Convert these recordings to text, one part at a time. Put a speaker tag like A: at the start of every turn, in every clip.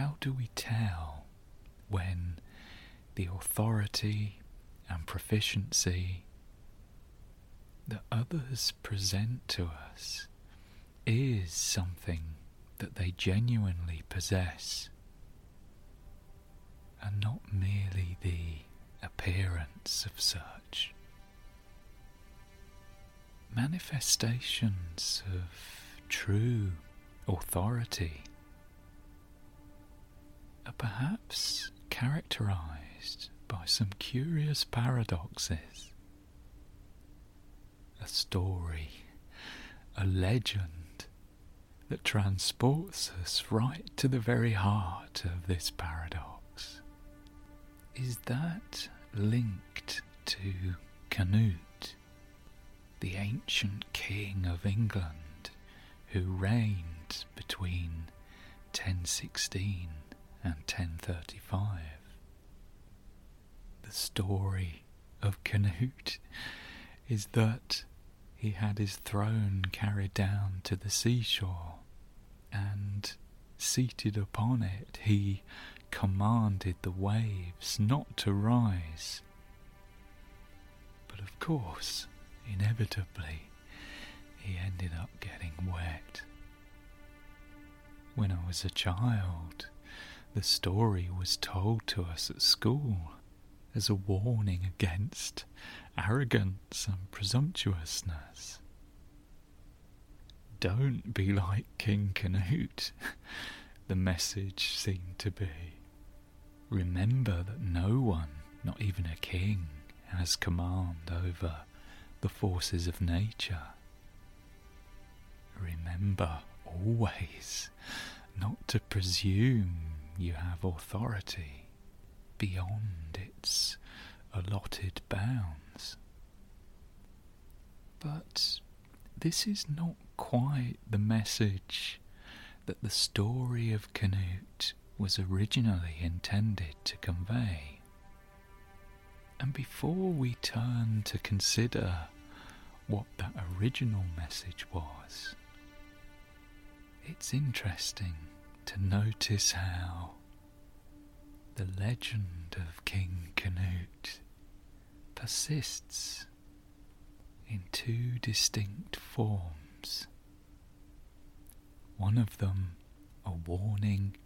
A: how do we tell when the authority and proficiency that others present to us is something that they genuinely possess and not merely the appearance of such. Manifestations of true authority are perhaps characterized by some curious paradoxes. A story, a legend that transports us right to the very heart of this paradox. Is that linked to Canute, the ancient king of England who reigned between 1016 and 1035? The story of Canute is that he had his throne carried down to the seashore, and seated upon it, he commanded the waves not to rise. But of course, inevitably, he ended up getting wet. When I was a child, the story was told to us at school as a warning against arrogance and presumptuousness. Don't be like King Canute, the message seemed to be. Remember that no one, not even a king, has command over the forces of nature. Remember always not to presume you have authority beyond its allotted bounds. But this is not quite the message that the story of Canute was originally intended to convey. And before we turn to consider what that original message was, it's interesting to notice how the legend of King Canute persists in two distinct forms. One of them a warning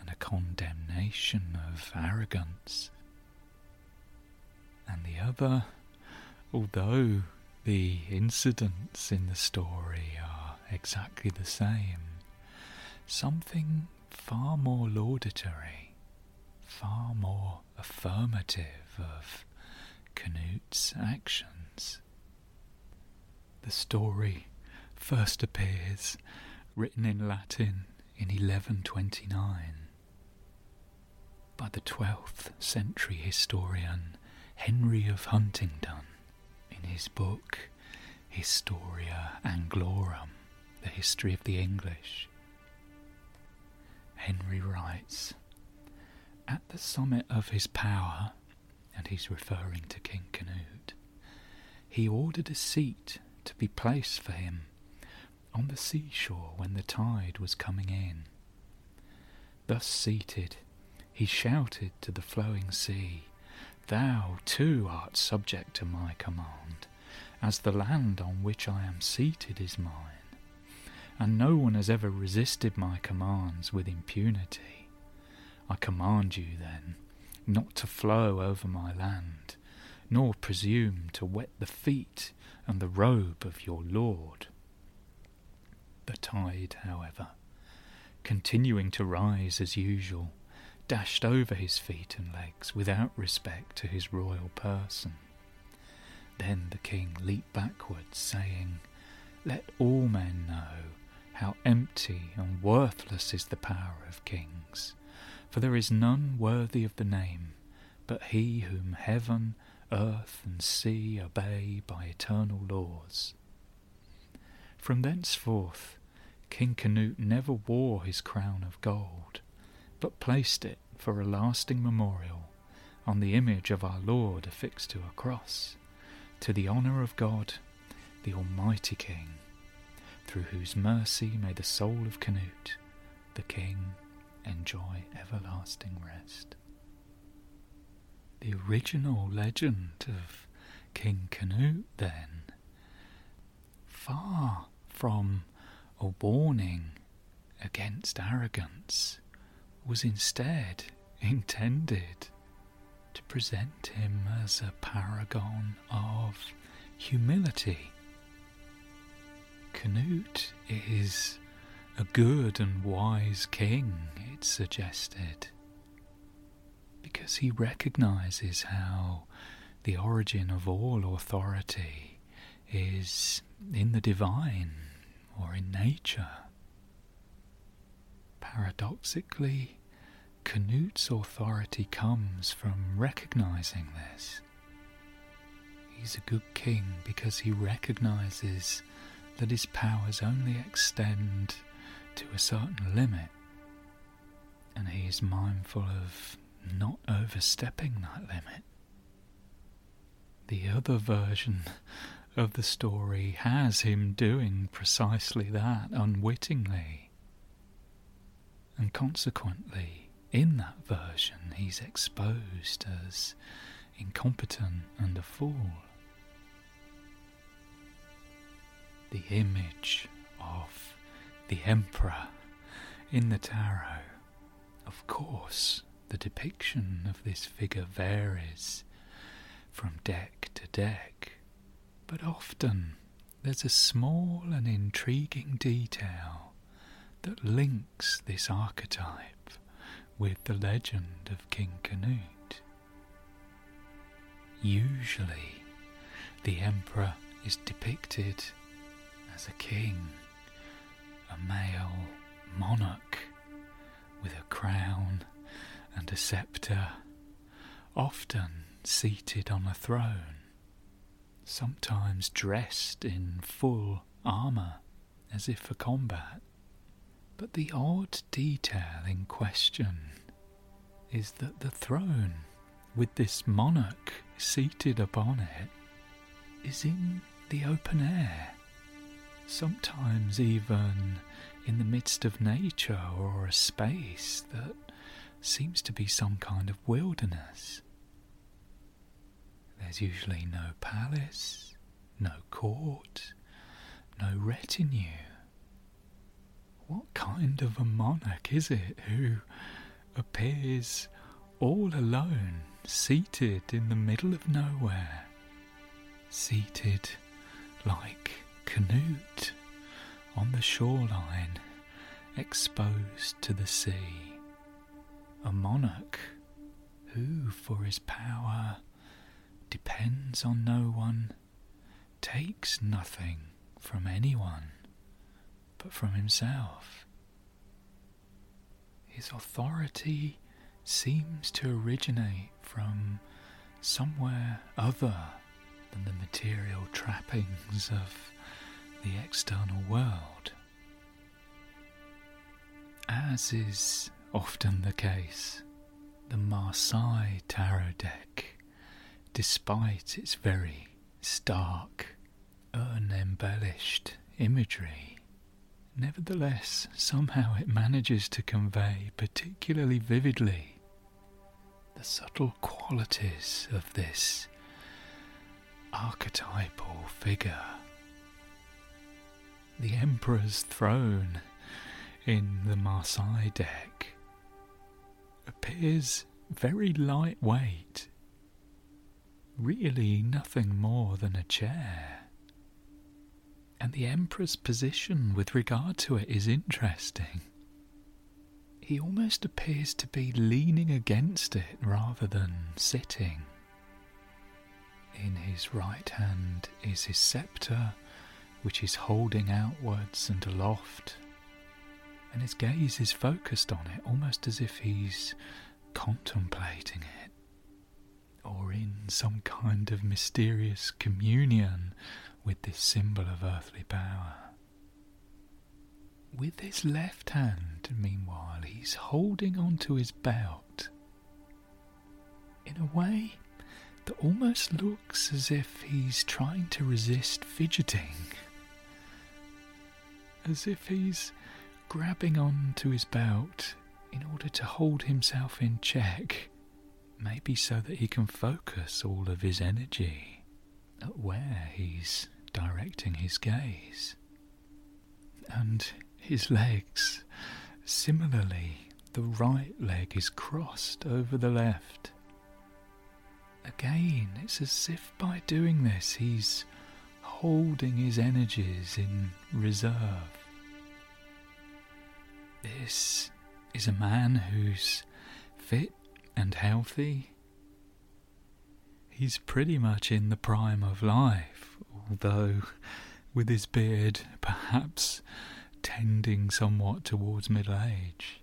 A: and a condemnation of arrogance, and the other, although the incidents in the story are exactly the same, something far more laudatory, far more affirmative of Canute's actions. The story first appears written in Latin in 1129 by the 12th century historian Henry of Huntingdon in his book Historia Anglorum, the history of the English. Henry writes, At the summit of his power, and he's referring to King Canute, he ordered a seat to be placed for him on the seashore when the tide was coming in. Thus seated, he shouted to the flowing sea, Thou too art subject to my command, as the land on which I am seated is mine, and no one has ever resisted my commands with impunity. I command you, then, not to flow over my land, nor presume to wet the feet and the robe of your Lord. The tide, however, continuing to rise as usual, dashed over his feet and legs without respect to his royal person. Then the king leaped backwards, saying, Let all men know how empty and worthless is the power of kings, for there is none worthy of the name but he whom heaven, earth, and sea obey by eternal laws. From thenceforth, King Canute never wore his crown of gold, but placed it for a lasting memorial on the image of our Lord affixed to a cross, to the honour of God, the Almighty King, through whose mercy may the soul of Canute, the King, enjoy everlasting rest. The original legend of King Canute, then, far from a warning against arrogance, was instead intended to present him as a paragon of humility. Canute is a good and wise king, it suggested, because he recognizes how the origin of all authority is in the divine or in nature. Paradoxically, Canute's authority comes from recognizing this. He's a good king because he recognizes that his powers only extend to a certain limit, and he is mindful of not overstepping that limit. The other version of the story has him doing precisely that unwittingly. And consequently, in that version, he's exposed as incompetent and a fool. The image of the emperor in the tarot. Of course, the depiction of this figure varies from deck to deck, but often there's a small and intriguing detail that links this archetype with the legend of King Canute. Usually, the emperor is depicted as a king, a male monarch with a crown and a sceptre, often seated on a throne, sometimes dressed in full armour as if for combat. But the odd detail in question is that the throne, with this monarch seated upon it, is in the open air, sometimes even in the midst of nature or a space that seems to be some kind of wilderness. There's usually no palace, no court, no retinue. What kind of a monarch is it who appears all alone, seated in the middle of nowhere? Seated like Canute on the shoreline, exposed to the sea a monarch who, for his power, depends on no one, takes nothing from anyone but from himself. His authority seems to originate from somewhere other than the material trappings of the external world. As is often the case. The Marseille tarot deck, despite its very stark, unembellished imagery, nevertheless, somehow it manages to convey particularly vividly the subtle qualities of this archetypal figure. The Emperor's throne in the Marseille deck appears very lightweight, really nothing more than a chair. And the Emperor's position with regard to it is interesting. He almost appears to be leaning against it rather than sitting. In his right hand is his sceptre, which is holding outwards and aloft and his gaze is focused on it almost as if he's contemplating it or in some kind of mysterious communion with this symbol of earthly power. With his left hand, meanwhile, he's holding onto his belt in a way that almost looks as if he's trying to resist fidgeting, as if he's grabbing on to his belt in order to hold himself in check, maybe so that he can focus all of his energy at where he's directing his gaze. And his legs, similarly, the right leg is crossed over the left. Again, it's as if by doing this he's holding his energies in reserve. This is a man who's fit and healthy. He's pretty much in the prime of life, although with his beard perhaps tending somewhat towards middle age.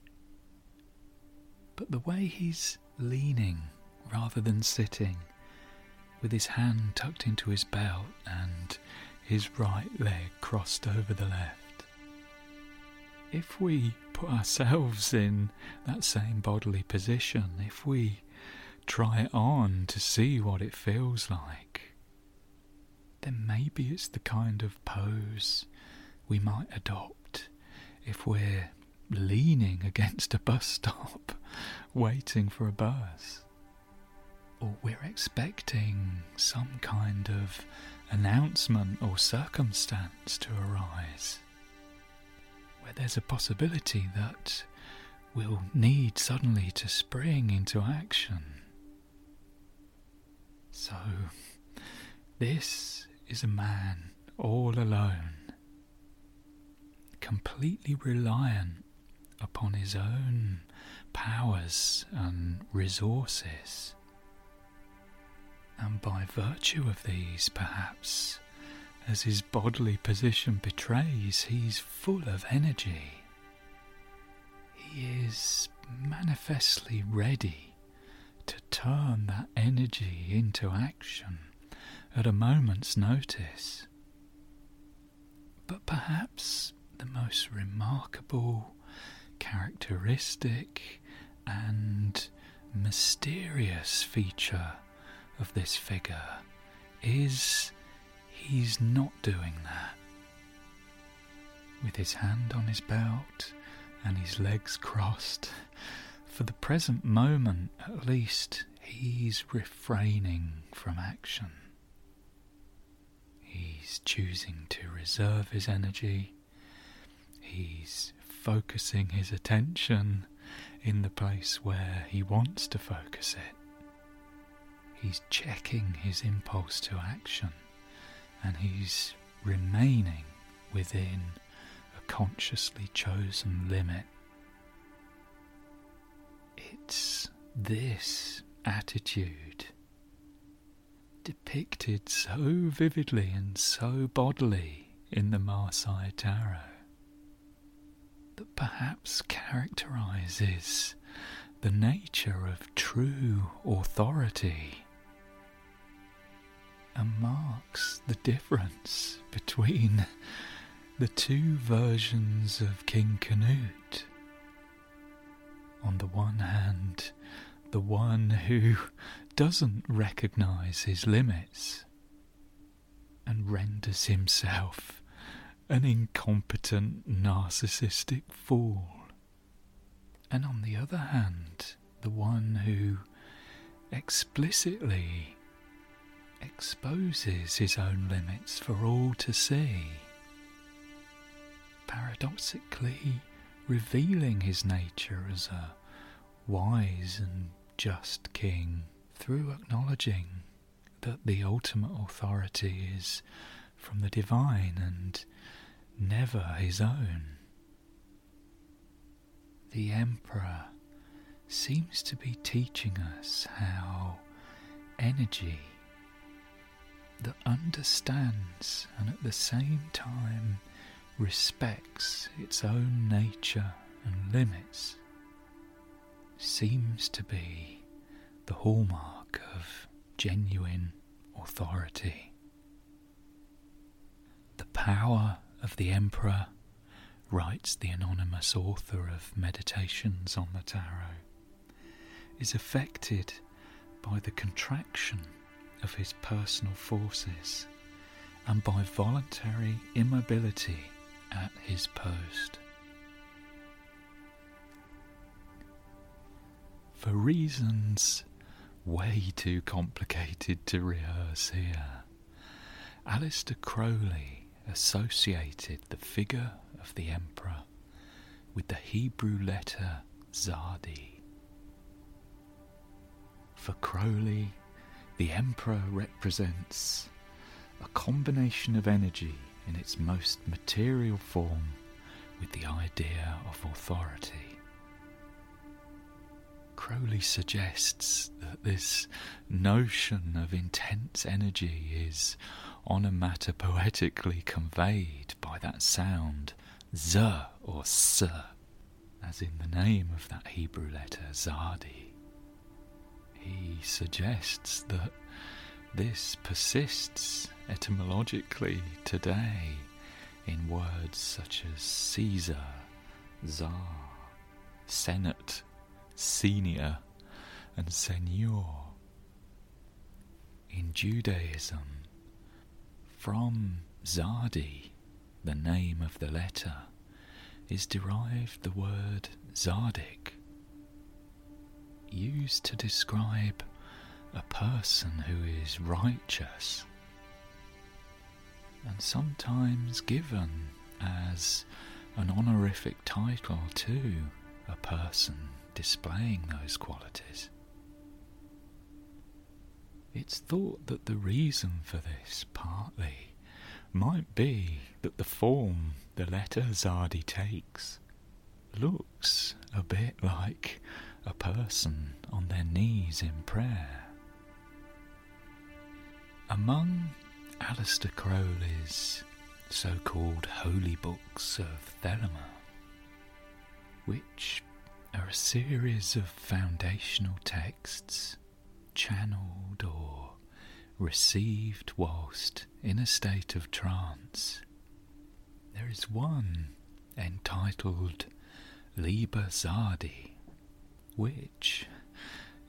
A: But the way he's leaning rather than sitting, with his hand tucked into his belt and his right leg crossed over the left. If we put ourselves in that same bodily position, if we try it on to see what it feels like, then maybe it's the kind of pose we might adopt if we're leaning against a bus stop waiting for a bus or we're expecting some kind of announcement or circumstance to arise, where there's a possibility that we'll need suddenly to spring into action. So, this is a man all alone, completely reliant upon his own powers and resources and by virtue of these, perhaps, as his bodily position betrays, he's full of energy. He is manifestly ready to turn that energy into action at a moment's notice. But perhaps the most remarkable characteristic and mysterious feature of this figure is he's not doing that. With his hand on his belt and his legs crossed, for the present moment at least, he's refraining from action. He's choosing to reserve his energy. He's focusing his attention in the place where he wants to focus it. He's checking his impulse to action and he's remaining within a consciously chosen limit. It's this attitude depicted so vividly and so bodily in the Marseille Tarot that perhaps characterizes the nature of true authority and marks the difference between the two versions of King Canute. On the one hand, the one who doesn't recognize his limits and renders himself an incompetent narcissistic fool. And on the other hand, the one who explicitly exposes his own limits for all to see, paradoxically revealing his nature as a wise and just king through acknowledging that the ultimate authority is from the divine and never his own. The Emperor seems to be teaching us how energy that understands and at the same time respects its own nature and limits seems to be the hallmark of genuine authority. The power of the Emperor, writes the anonymous author of Meditations on the Tarot, is affected by the contraction of his personal forces and by voluntary immobility at his post. for reasons way too complicated to rehearse here, Aleister Crowley associated the figure of the emperor with the Hebrew letter Tzaddi. For Crowley, the emperor represents a combination of energy in its most material form with the idea of authority. Crowley suggests that this notion of intense energy is onomatopoetically conveyed by that sound z or s, as in the name of that Hebrew letter Tzaddi. He suggests that this persists etymologically today in words such as Caesar, Tsar, Senate, Senior, and Senor. In Judaism, from Tzaddi, the name of the letter, is derived the word Tzaddik, used to describe a person who is righteous and sometimes given as an honorific title to a person displaying those qualities. It's thought that the reason for this, partly, might be that the form the letter Tzaddi takes looks a bit like a person on their knees in prayer. Among Aleister Crowley's so called holy books of Thelema, which are a series of foundational texts channeled or received whilst in a state of trance. There is one entitled Liber Tzaddi, which,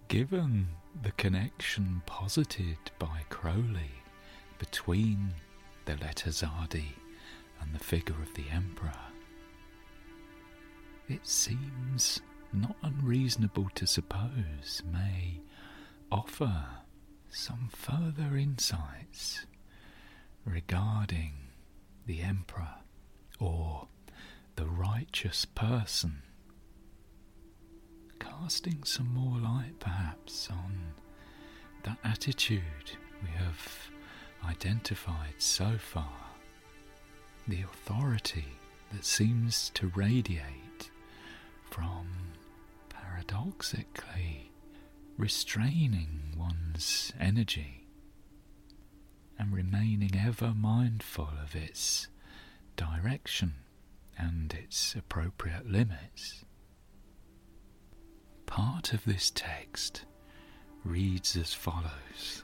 A: given the connection posited by Crowley between the letter Tzaddi and the figure of the Emperor. It seems not unreasonable to suppose may offer some further insights regarding the Emperor or the righteous person, casting some more light perhaps on that attitude we have identified so far, the authority that seems to radiate from paradoxically restraining one's energy and remaining ever mindful of its direction and its appropriate limits. Part of this text reads as follows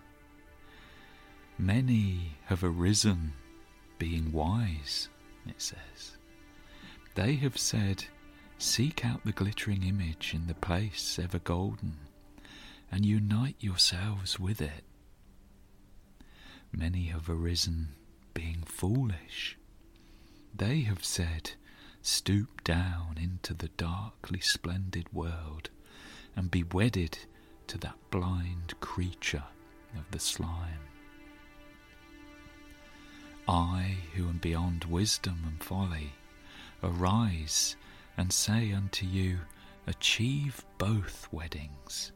A: Many have arisen, being wise, it says. They have said, Seek out the glittering image in the place ever golden, and unite yourselves with it. Many have arisen, being foolish. They have said, Stoop down into the darkly splendid world, and be wedded to that blind creature of the slime. I, who am beyond wisdom and folly, arise and say unto you, Achieve both weddings,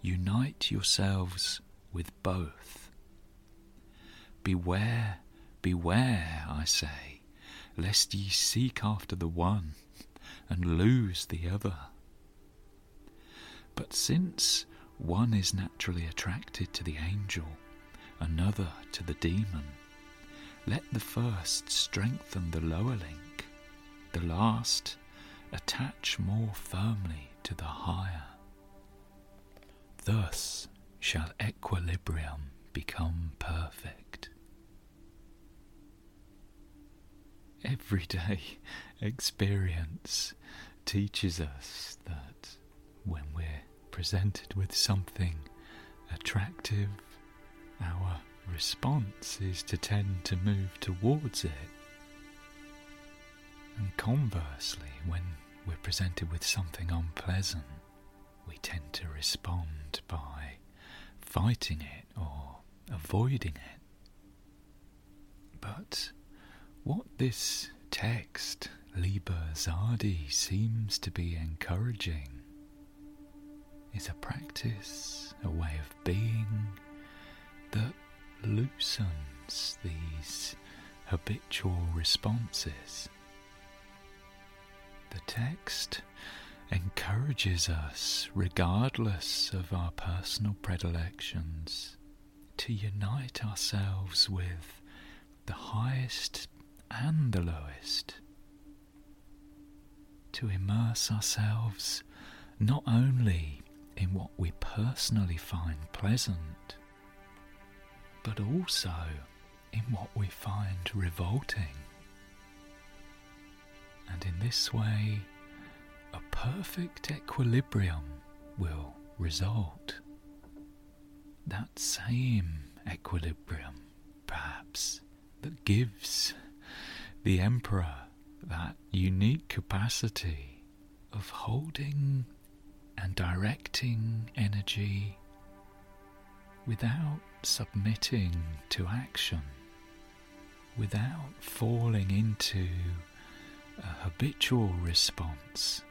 A: unite yourselves with both. Beware, beware, I say, lest ye seek after the one and lose the other. But since one is naturally attracted to the angel, another to the demon, let the first strengthen the lower link, the last attach more firmly to the higher. Thus shall equilibrium become perfect. Everyday experience teaches us that when we're presented with something attractive, our response is to tend to move towards it. And conversely, when we're presented with something unpleasant, we tend to respond by fighting it or avoiding it. But what this text, Liber Tzaddi, seems to be encouraging is a practice, a way of being that loosens these habitual responses. The text encourages us, regardless of our personal predilections, to unite ourselves with the highest and the lowest, to immerse ourselves not only in what we personally find pleasant, but also in what we find revolting. And in this way, a perfect equilibrium will result. That same equilibrium, perhaps, that gives the Emperor that unique capacity of holding and directing energy without submitting to action, without falling into a habitual response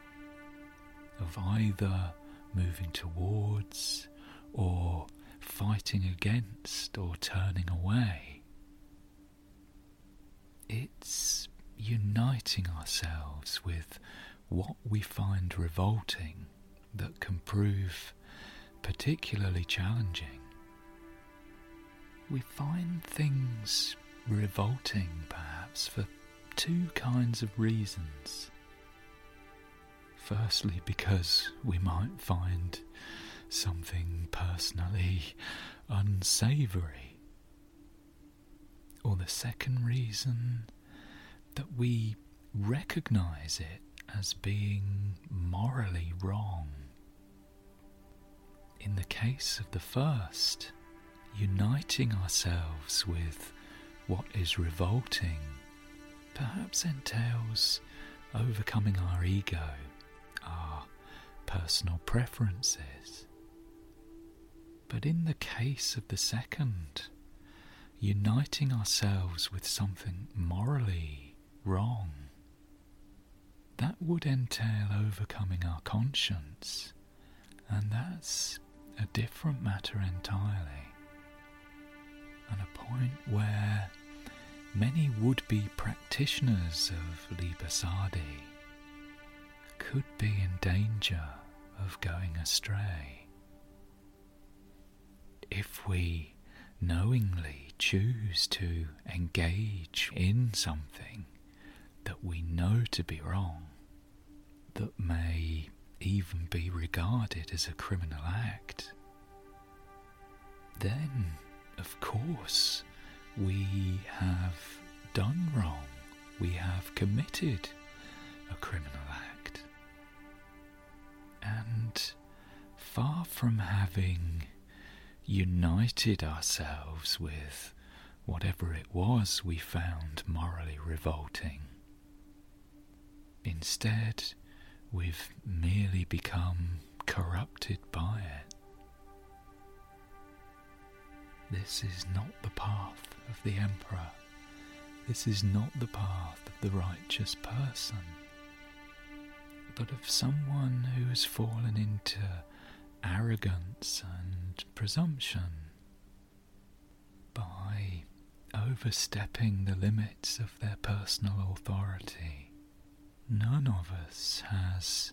A: of either moving towards or fighting against or turning away. It's uniting ourselves with what we find revolting that can prove particularly challenging. We find things revolting, perhaps, for two kinds of reasons. Firstly, because we might find something personally unsavoury. Or the second reason, that we recognise it as being morally wrong. In the case of the first, uniting ourselves with what is revolting perhaps entails overcoming our ego, our personal preferences. But in the case of the second, uniting ourselves with something morally wrong, that would entail overcoming our conscience, and that's a different matter entirely, and a point where many would be practitioners of Liber Tzaddi could be in danger of going astray. If we knowingly choose to engage in something that we know to be wrong, that may even be regarded as a criminal act, then, of course, we have done wrong, we have committed a criminal act. And far from having united ourselves with whatever it was we found morally revolting, instead, we've merely become corrupted by it. This is not the path of the Emperor. This is not the path of the righteous person, but of someone who has fallen into arrogance and presumption by overstepping the limits of their personal authority. None of us has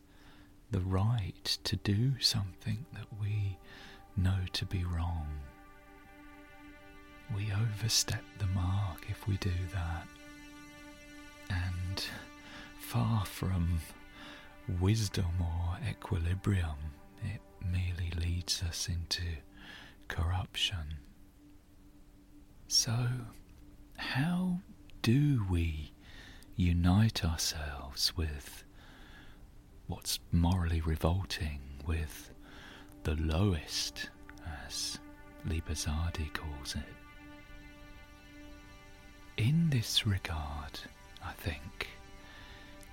A: the right to do something that we know to be wrong. We overstep the mark if we do that. And far from wisdom or equilibrium, it merely leads us into corruption. So, how do we unite ourselves with what's morally revolting, with the lowest, as Liber Tzaddi calls it? In this regard, I think,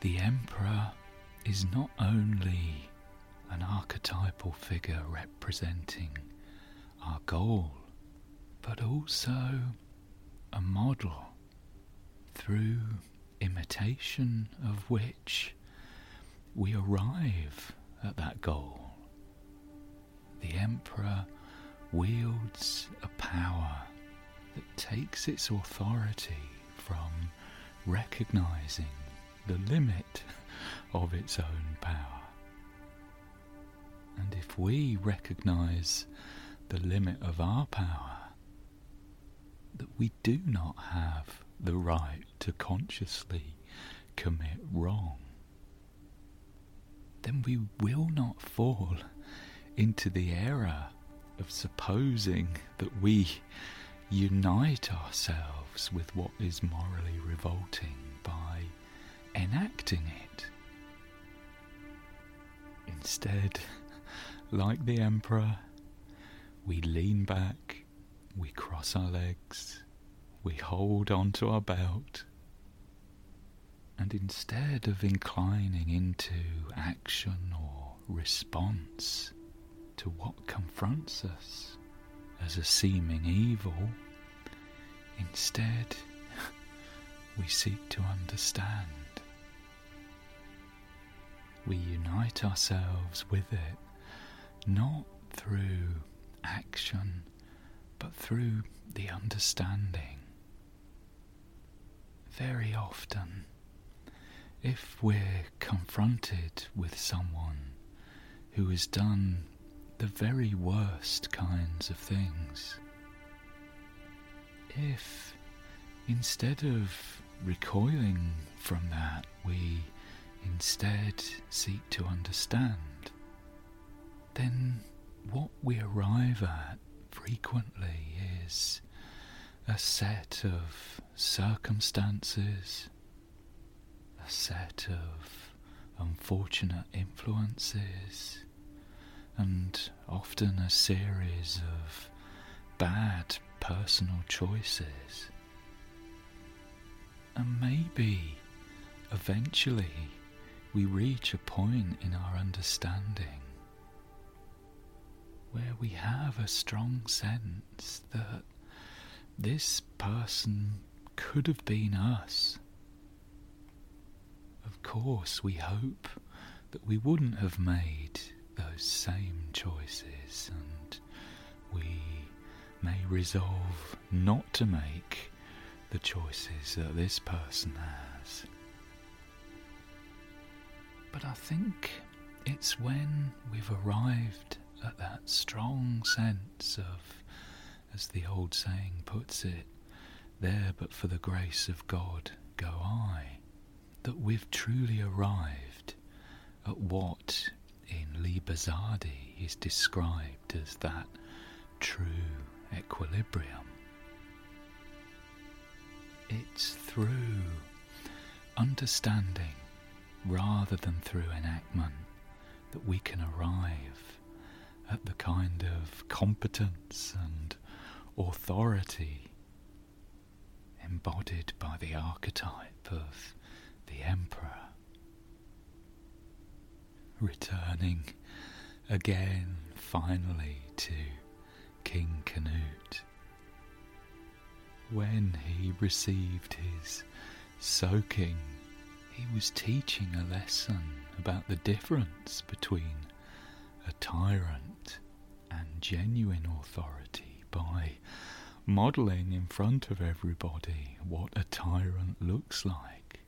A: the Emperor is not only an archetypal figure representing our goal, but also a model through imitation of which we arrive at that goal. The Emperor wields a power that takes its authority from recognizing the limit of its own power. And if we recognize the limit of our power, that we do not have the right to consciously commit wrong, then we will not fall into the error of supposing that we unite ourselves with what is morally revolting by enacting it. Instead, like the Emperor, we lean back, we cross our legs, we hold on to our belt, and instead of inclining into action or response to what confronts us as a seeming evil, instead we seek to understand. We unite ourselves with it, not through action, but through the understanding. Very often, if we're confronted with someone who has done the very worst kinds of things, if instead of recoiling from that, we instead seek to understand, then what we arrive at frequently is a set of circumstances, a set of unfortunate influences, and often a series of bad personal choices. And maybe eventually we reach a point in our understanding where we have a strong sense that this person could have been us. Of course, we hope that we wouldn't have made those same choices and we may resolve not to make the choices that this person has. But I think it's when we've arrived at that strong sense of, as the old saying puts it, there but for the grace of God go I, that we've truly arrived at what in Liber Tzaddi is described as that true equilibrium. It's through understanding rather than through enactment that we can arrive at the kind of competence and authority embodied by the archetype of the emperor returning again finally to King Canute. When he received his soaking, he was teaching a lesson about the difference between a tyrant and genuine authority by modelling in front of everybody what a tyrant looks like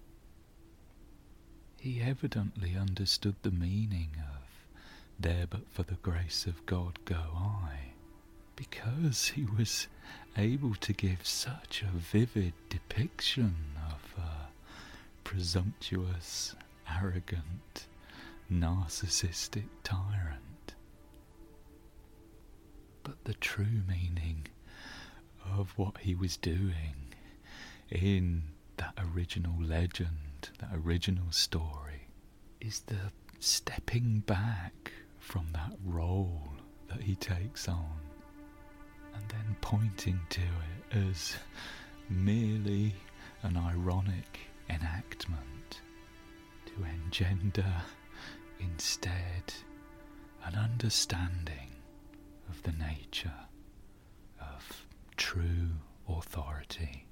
A: he evidently understood the meaning of there but for the grace of God go I, because he was able to give such a vivid depiction of a presumptuous, arrogant, narcissistic tyrant. But the true meaning of what he was doing in that original legend that original story is the stepping back from that role that he takes on and then pointing to it as merely an ironic enactment to engender instead an understanding of the nature true authority